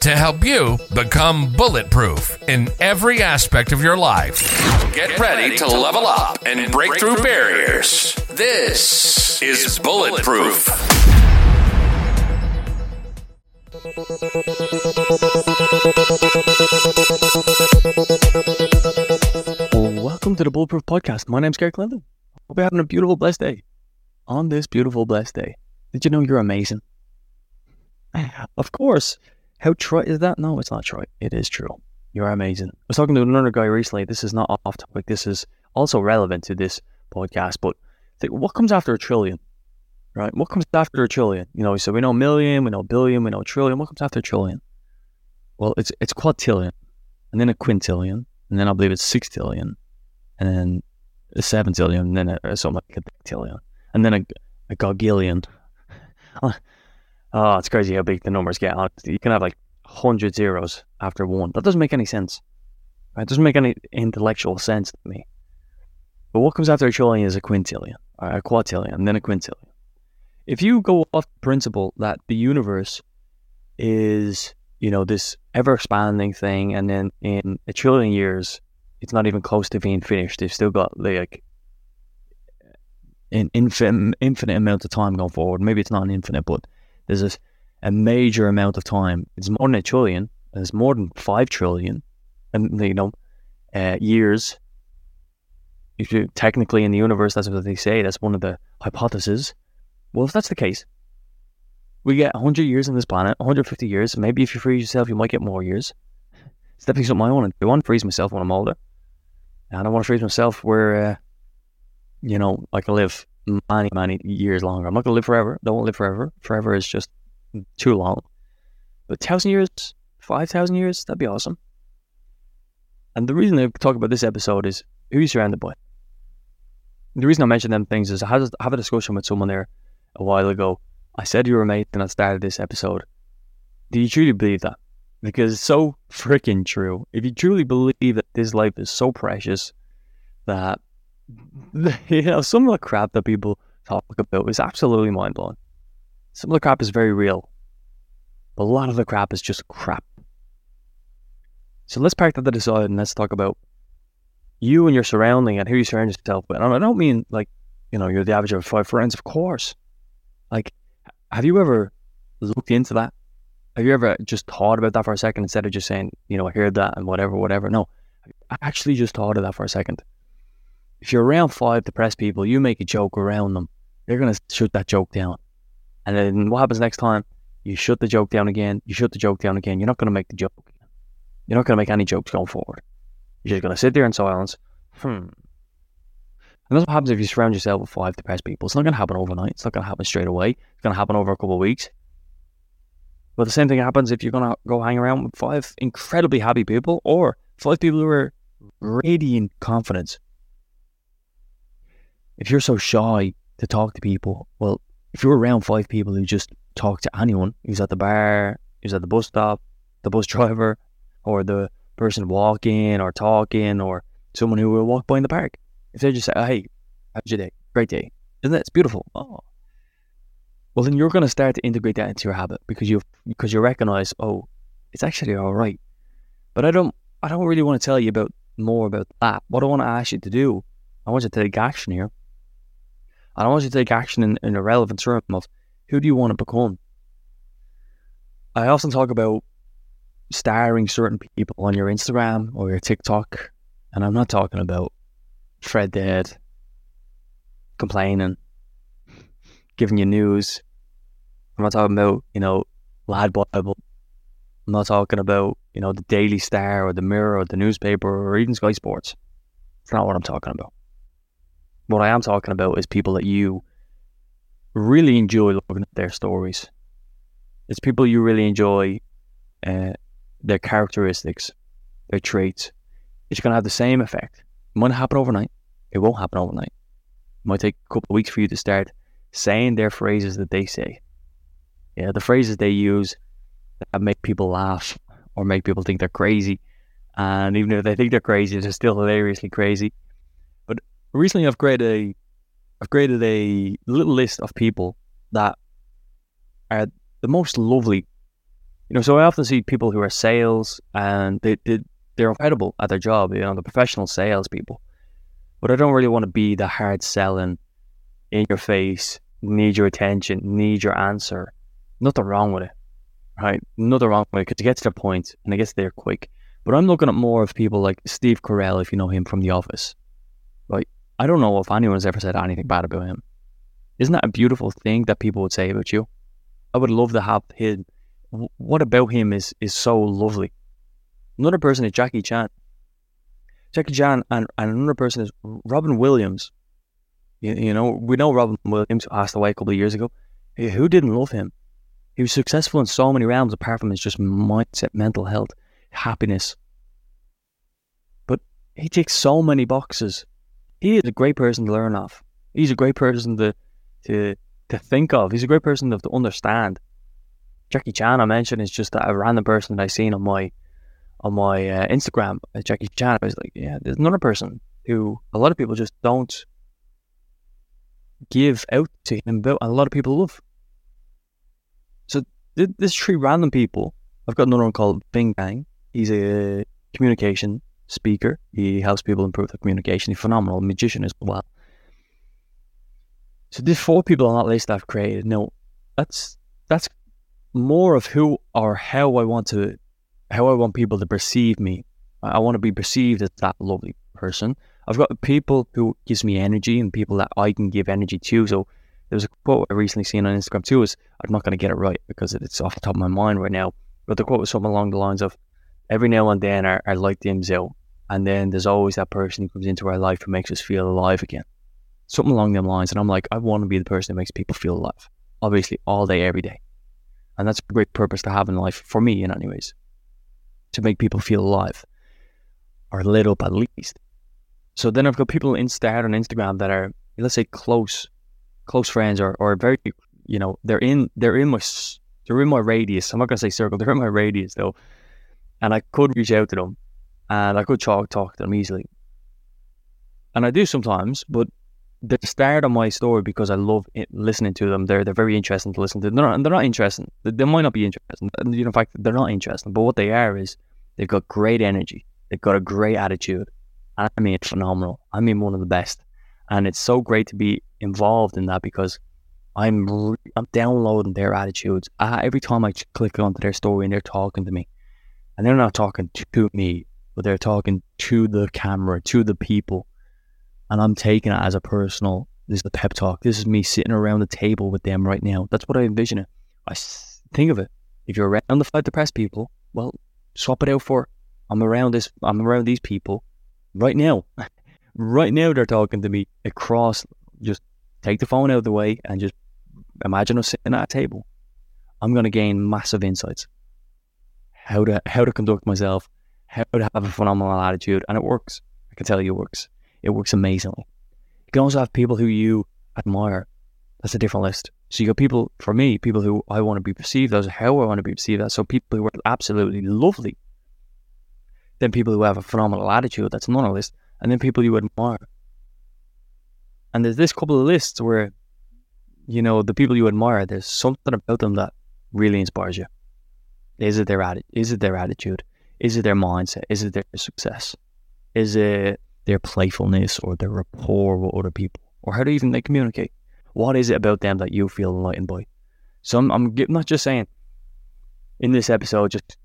to help you become bulletproof in every aspect of your life. Get ready to level up and break through barriers. This is Bulletproof. Welcome to the Bulletproof Podcast. My name's Gary Clinton. Hope you're having a beautiful, blessed day. On this beautiful, blessed day, did you know you're amazing? Of course. How trite is that? No, it's not trite. It is true. You're amazing. I was talking to another guy recently. This is not off topic. This is also relevant to this podcast. But think, what comes after a trillion? Right? What comes after a trillion? You know, so we know million, we know billion, we know trillion. What comes after a trillion? Well, it's it's quadrillion, and then a quintillion, and then I believe it's sextillion, and then a seventillion, and then a, something like a dectillion, and then a, a gogillion. Uh, oh, it's crazy how big the numbers get. You can have like hundred zeros after one. That doesn't make any sense. Right? It doesn't make any intellectual sense to me. But what comes after a trillion is a quintillion, a quadrillion, and then a quintillion. If you go off the principle that the universe is, you know, this ever expanding thing, and then in a trillion years, it's not even close to being finished. They've still got like an infinite, infinite amount of time going forward. Maybe it's not an infinite, but there's a, a major amount of time. It's more than a trillion. There's more than five trillion, and you know, uh, years. If you technically in the universe, that's what they say. That's one of the hypotheses. Well, if that's the case, we get 100 years on this planet, 150 years. Maybe if you freeze yourself, you might get more years. It's definitely something I want to do. I want to freeze myself when I'm older. And I want to freeze myself where, uh, you know, I can live many, many years longer. I'm not going to live forever. Don't live forever. Forever is just too long. But 1,000 years, 5,000 years, that'd be awesome. And the reason I talk about this episode is who you surrounded by. The reason I mention them things is I had, I have a discussion with someone there a while ago. I said you were a mate and I started this episode. Do you truly believe that? Because it's so freaking true. If you truly believe that this life is so precious that you know some of the crap that people talk about is absolutely mind blowing. Some of the crap is very real, but a lot of the crap is just crap. So let's park that to the and let's talk about you and your surrounding and who you surround yourself with. And I don't mean like, you know, you're the average of five friends, of course. Like, have you ever looked into that? Have you ever just thought about that for a second instead of just saying, you know, I heard that and whatever, whatever? No, I actually just thought of that for a second. If you're around five depressed people, you make a joke around them, they're going to shut that joke down. And then what happens next time? You shut the joke down again, you shut the joke down again. You're not going to make the joke. You're not going to make any jokes going forward. You're just going to sit there in silence. Hmm. And that's what happens if you surround yourself with five depressed people. It's not going to happen overnight. It's not going to happen straight away. It's going to happen over a couple of weeks. But the same thing happens if you're going to go hang around with five incredibly happy people or five people who are radiant confidence. If you're so shy to talk to people, well, if you're around five people who just talk to anyone who's at the bar, who's at the bus stop, the bus driver, or the person walking or talking, or someone who will walk by in the park, if they just say, oh, "Hey, how's your day? Great day," isn't that it's beautiful? Oh, well, then you're going to start to integrate that into your habit because you because you recognize, oh, it's actually all right. But I don't I don't really want to tell you about more about that. What I want to ask you to do, I want you to take action here. And I want you to take action in, in a relevant term of who do you want to become? I often talk about starring certain people on your Instagram or your TikTok, and I'm not talking about Fred Dead complaining, giving you news. I'm not talking about, you know, Lad Bible. I'm not talking about, you know, the Daily Star or the Mirror or the newspaper or even Sky Sports. It's not what I'm talking about. What I am talking about is people that you really enjoy looking at their stories. It's people you really enjoy uh, their characteristics, their traits. it's going to have the same effect. It might happen overnight. It won't happen overnight. It might take a couple of weeks for you to start saying their phrases that they say. Yeah, the phrases they use that make people laugh or make people think they're crazy. And even if they think they're crazy, they're still hilariously crazy. Recently I've created a I've created a little list of people that are the most lovely. You know, so I often see people who are sales and they, they they're incredible at their job, you know, the professional salespeople. But I don't really want to be the hard selling, in your face, need your attention, need your answer. Nothing wrong with it, right? Nothing wrong with it because it gets to the point and it gets there quick. But I'm looking at more of people like Steve Carell, if you know him from The Office. Right? I don't know if anyone's ever said anything bad about him. Isn't that a beautiful thing that people would say about you? I would love to have him. What about him is is so lovely? Another person is Jackie Chan. Jackie Chan and, and another person is Robin Williams. You, you know, we know Robin Williams passed away a couple of years ago. Who didn't love him? He was successful in so many realms apart from his just mindset, mental health, happiness. But he ticks so many boxes. He is a great person to learn off. He's a great person to to to think of. He's a great person to, to understand. Jackie Chan, I mentioned, is just a random person that I seen on my on my uh, Instagram. Uh, Jackie Chan. I was like, yeah, there's another person who a lot of people just don't give out to him, but a lot of people love. So th- this three random people. I've got another one called Vinh Giang. He's a communication speaker. He helps people improve their communication. He's phenomenal magician as well. So these four people on that list I've created. no, that's that's more of who or how I want to how I want people to perceive me. I want to be perceived as that lovely person. I've got people who gives me energy and people that I can give energy to. So there was a quote I recently seen on Instagram too. Is I'm not going to get it right because it's off the top of my mind right now. But the quote was something along the lines of, "Every now and then I, our light dims out, and then there's always that person who comes into our life who makes us feel alive again." something along them lines. And I'm like, I want to be the person that makes people feel alive, obviously, all day, every day. And that's a great purpose to have in life, for me, in anyways, to make people feel alive or lit up at least. So then I've got people in start on Instagram that are, let's say, close, close friends or, or very, you know, they're in, they're in my, they're in my radius. I'm not gonna say circle, they're in my radius though, and I could reach out to them, and I could talk talk to them easily, and I do sometimes, but the start of my story because I love it, listening to them. They're they're very interesting to listen to. They're not they're not interesting. They, they might not be interesting. And you know, in fact, they're not interesting. But what they are is they've got great energy. They've got a great attitude. And I mean, it's phenomenal. I mean, one of the best. And it's so great to be involved in that because I'm re- I'm downloading their attitudes. I, every time I click onto their story and they're talking to me, and they're not talking to me, but they're talking to the camera, to the people and I'm taking it as a personal. This is the pep talk. This is me sitting around the table with them right now. That's what I envision it. I think of it. If you're around the fight depressed people, well, swap it out for I'm around this. I'm around these people right now. right now, they're talking to me across. Just take the phone out of the way and just imagine us sitting at a table. I'm going to gain massive insights. How to how to conduct myself, how to have a phenomenal attitude, and it works. I can tell you, it works. It works amazingly. You can also have people who you admire. That's a different list. So you got people, for me, people who I want to be perceived as, how I want to be perceived as. So people who are absolutely lovely. Then people who have a phenomenal attitude. That's another list. And then people you admire. And there's this couple of lists where, you know, the people you admire, there's something about them that really inspires you. Is it their atti- Is it their attitude? Is it their mindset? Is it their success? Is it their playfulness or their rapport with other people, or how do even they communicate? What is it about them that you feel enlightened by? So I'm, I'm not just saying in this episode, just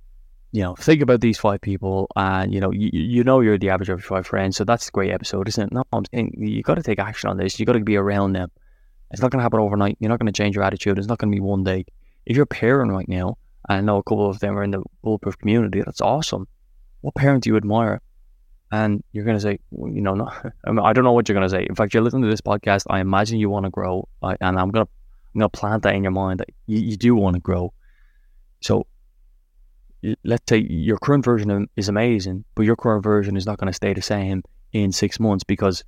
you know, think about these five people, and you know, you, you know, you're the average of your five friends. So that's a great episode, isn't it? No, I'm saying you got to take action on this. You got to be around them. It's not going to happen overnight. You're not going to change your attitude. It's not going to be one day. If you're a parent right now, I know a couple of them are in the bulletproof community. That's awesome. What parent do you admire? and you're going to say, you know, no, I, mean, I don't know what you're going to say. In fact, you're listening to this podcast. I imagine you want to grow, and I'm going to, I'm going to plant that in your mind that you, you do want to grow. So, let's say your current version is amazing, but your current version is not going to stay the same in six months because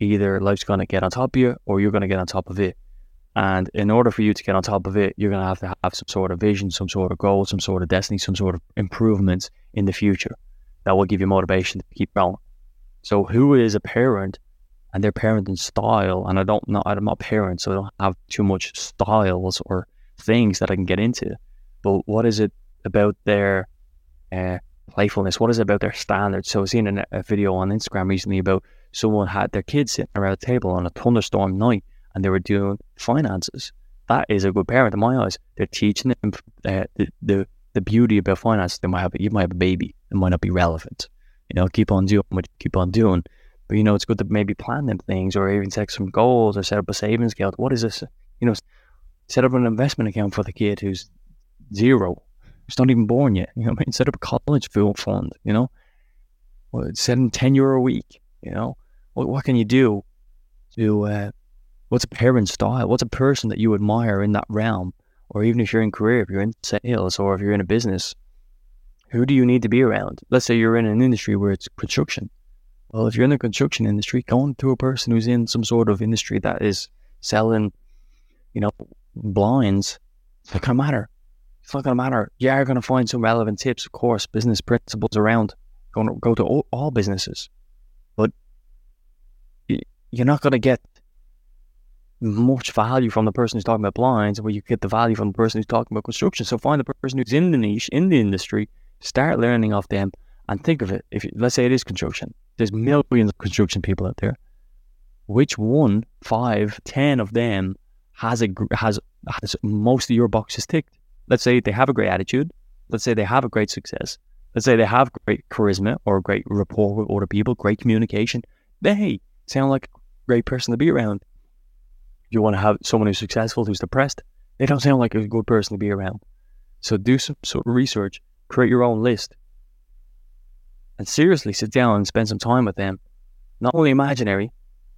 either life's going to get on top of you or you're going to get on top of it. And in order for you to get on top of it, you're going to have to have some sort of vision, some sort of goal, some sort of destiny, some sort of improvements in the future that will give you motivation to keep going. So, who is a parent and their parenting style? And I don't know, I'm not a parent, so I don't have too much styles or things that I can get into. But what is it about their uh, playfulness? What is it about their standards? So, I was seeing a, a video on Instagram recently about someone had their kids sitting around a table on a thunderstorm night and they were doing finances. That is a good parent in my eyes. They're teaching them uh, the, the the beauty about finance. They might have you might have a baby. It might not be relevant. You know, keep on doing what you keep on doing. But you know, it's good to maybe plan them things or even set some goals or set up a savings account. What is this? You know, set up an investment account for the kid who's zero, who's not even born yet. You know, I mean, set up a college fund. You know, well, send ten euro a week. You know, what what can you do to uh, What's a parent style? What's a person that you admire in that realm? Or even if you're in career, if you're in sales or if you're in a business, who do you need to be around? Let's say you're in an industry where it's construction. Well, if you're in the construction industry, going to a person who's in some sort of industry that is selling, you know, blinds, it's not gonna matter. It's not gonna matter. You are gonna find some relevant tips, of course, business principles around. Going to go to all, all businesses, but you're not gonna get much value from the person who's talking about blinds, where you get the value from the person who's talking about construction. So find the person who's in the niche, in the industry, start learning off them, and think of it. If you, let's say it is construction, there's millions of construction people out there. Which one, five, ten of them has a has has most of your boxes ticked? Let's say they have a great attitude. Let's say they have a great success. Let's say they have great charisma or great rapport with other people, great communication. They sound like a great person to be around you want to have someone who's successful who's depressed, they don't sound like a good person to be around. So do some sort of research, create your own list, and seriously sit down and spend some time with them. Not only imaginary,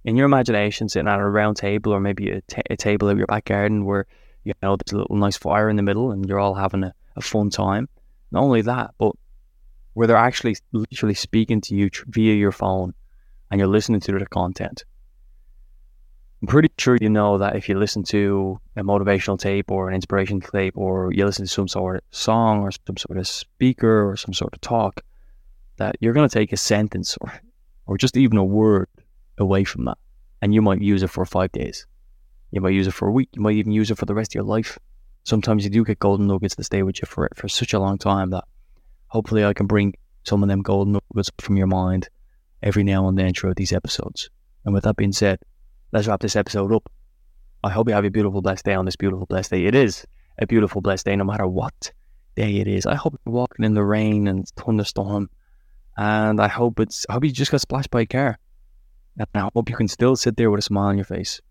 in your imagination, sitting at a round table or maybe a, t- a table of your back garden where you know there's a little nice fire in the middle and you're all having a, a fun time. Not only that, but where they're actually literally speaking to you via your phone and you're listening to their content. I'm pretty sure you know that if you listen to a motivational tape or an inspiration tape, or you listen to some sort of song or some sort of speaker or some sort of talk, that you're going to take a sentence or, or just even a word away from that. And you might use it for five days. You might use it for a week. You might even use it for the rest of your life. Sometimes you do get golden nuggets that stay with you for, for such a long time that hopefully I can bring some of them golden nuggets from your mind every now and then throughout these episodes. And with that being said, let's wrap this episode up. I hope you have a beautiful, blessed day on this beautiful, blessed day. It is a beautiful, blessed day, no matter what day it is. I hope you're walking in the rain and thunderstorm, and I hope it's. I hope you just got splashed by a car, and I hope you can still sit there with a smile on your face.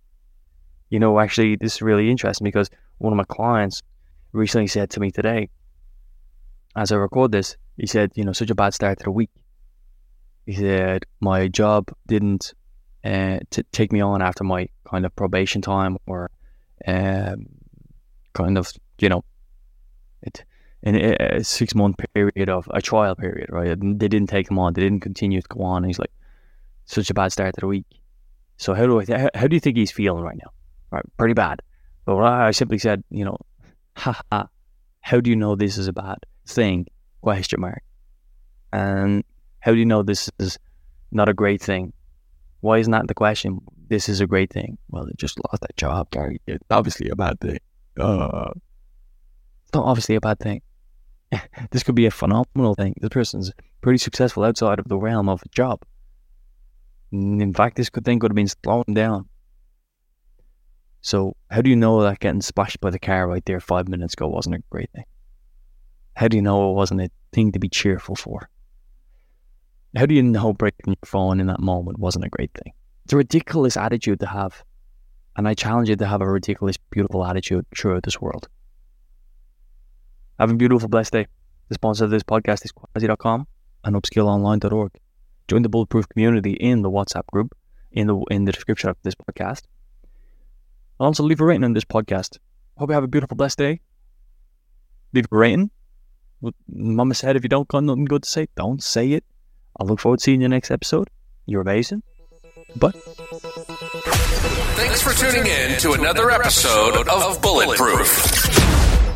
You know, actually, this is really interesting because one of my clients recently said to me today, as I record this, he said, you know, such a bad start to the week. He said, my job didn't uh, to take me on after my kind of probation time or um, kind of, you know, it, in a six month period of a trial period, right? They didn't take him on. They didn't continue to go on. He's like, such a bad start to the week. So how do I, th- how do you think he's feeling right now? Right, pretty bad. But I simply said, you know, haha, how do you know this is a bad thing? Question mark. And how do you know this is not a great thing? Why isn't that the question? This is a great thing. Well, they just lost that job, It's obviously a bad thing. Uh, not obviously a bad thing. this could be a phenomenal thing. This person's pretty successful outside of the realm of a job. In fact, this could thing could have been slowing down. So, how do you know that getting splashed by the car right there five minutes ago wasn't a great thing? How do you know it wasn't a thing to be cheerful for? How do you know breaking your phone in that moment wasn't a great thing? It's a ridiculous attitude to have. And I challenge you to have a ridiculous, beautiful attitude throughout this world. Have a beautiful, blessed day. The sponsor of this podcast is Quasi.com and upskillonline.org. Join the Bulletproof community in the WhatsApp group in the in the description of this podcast. And also leave a rating on this podcast. Hope you have a beautiful, blessed day. Leave a rating Mama said, if you don't got nothing good to say, don't say it. I look forward to seeing you next episode. You're amazing. But thanks for tuning in to another episode of Bulletproof.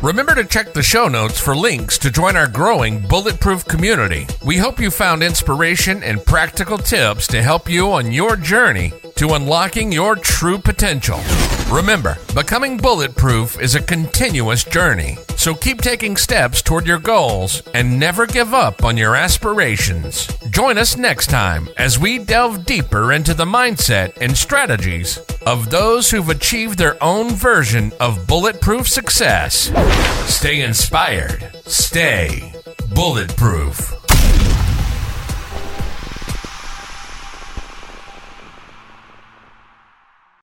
Remember to check the show notes for links to join our growing Bulletproof community. We hope you found inspiration and practical tips to help you on your journey to unlocking your true potential. Remember, becoming bulletproof is a continuous journey, so keep taking steps toward your goals and never give up on your aspirations. Join us next time as we delve deeper into the mindset and strategies of those who've achieved their own version of bulletproof success. Stay inspired, stay bulletproof.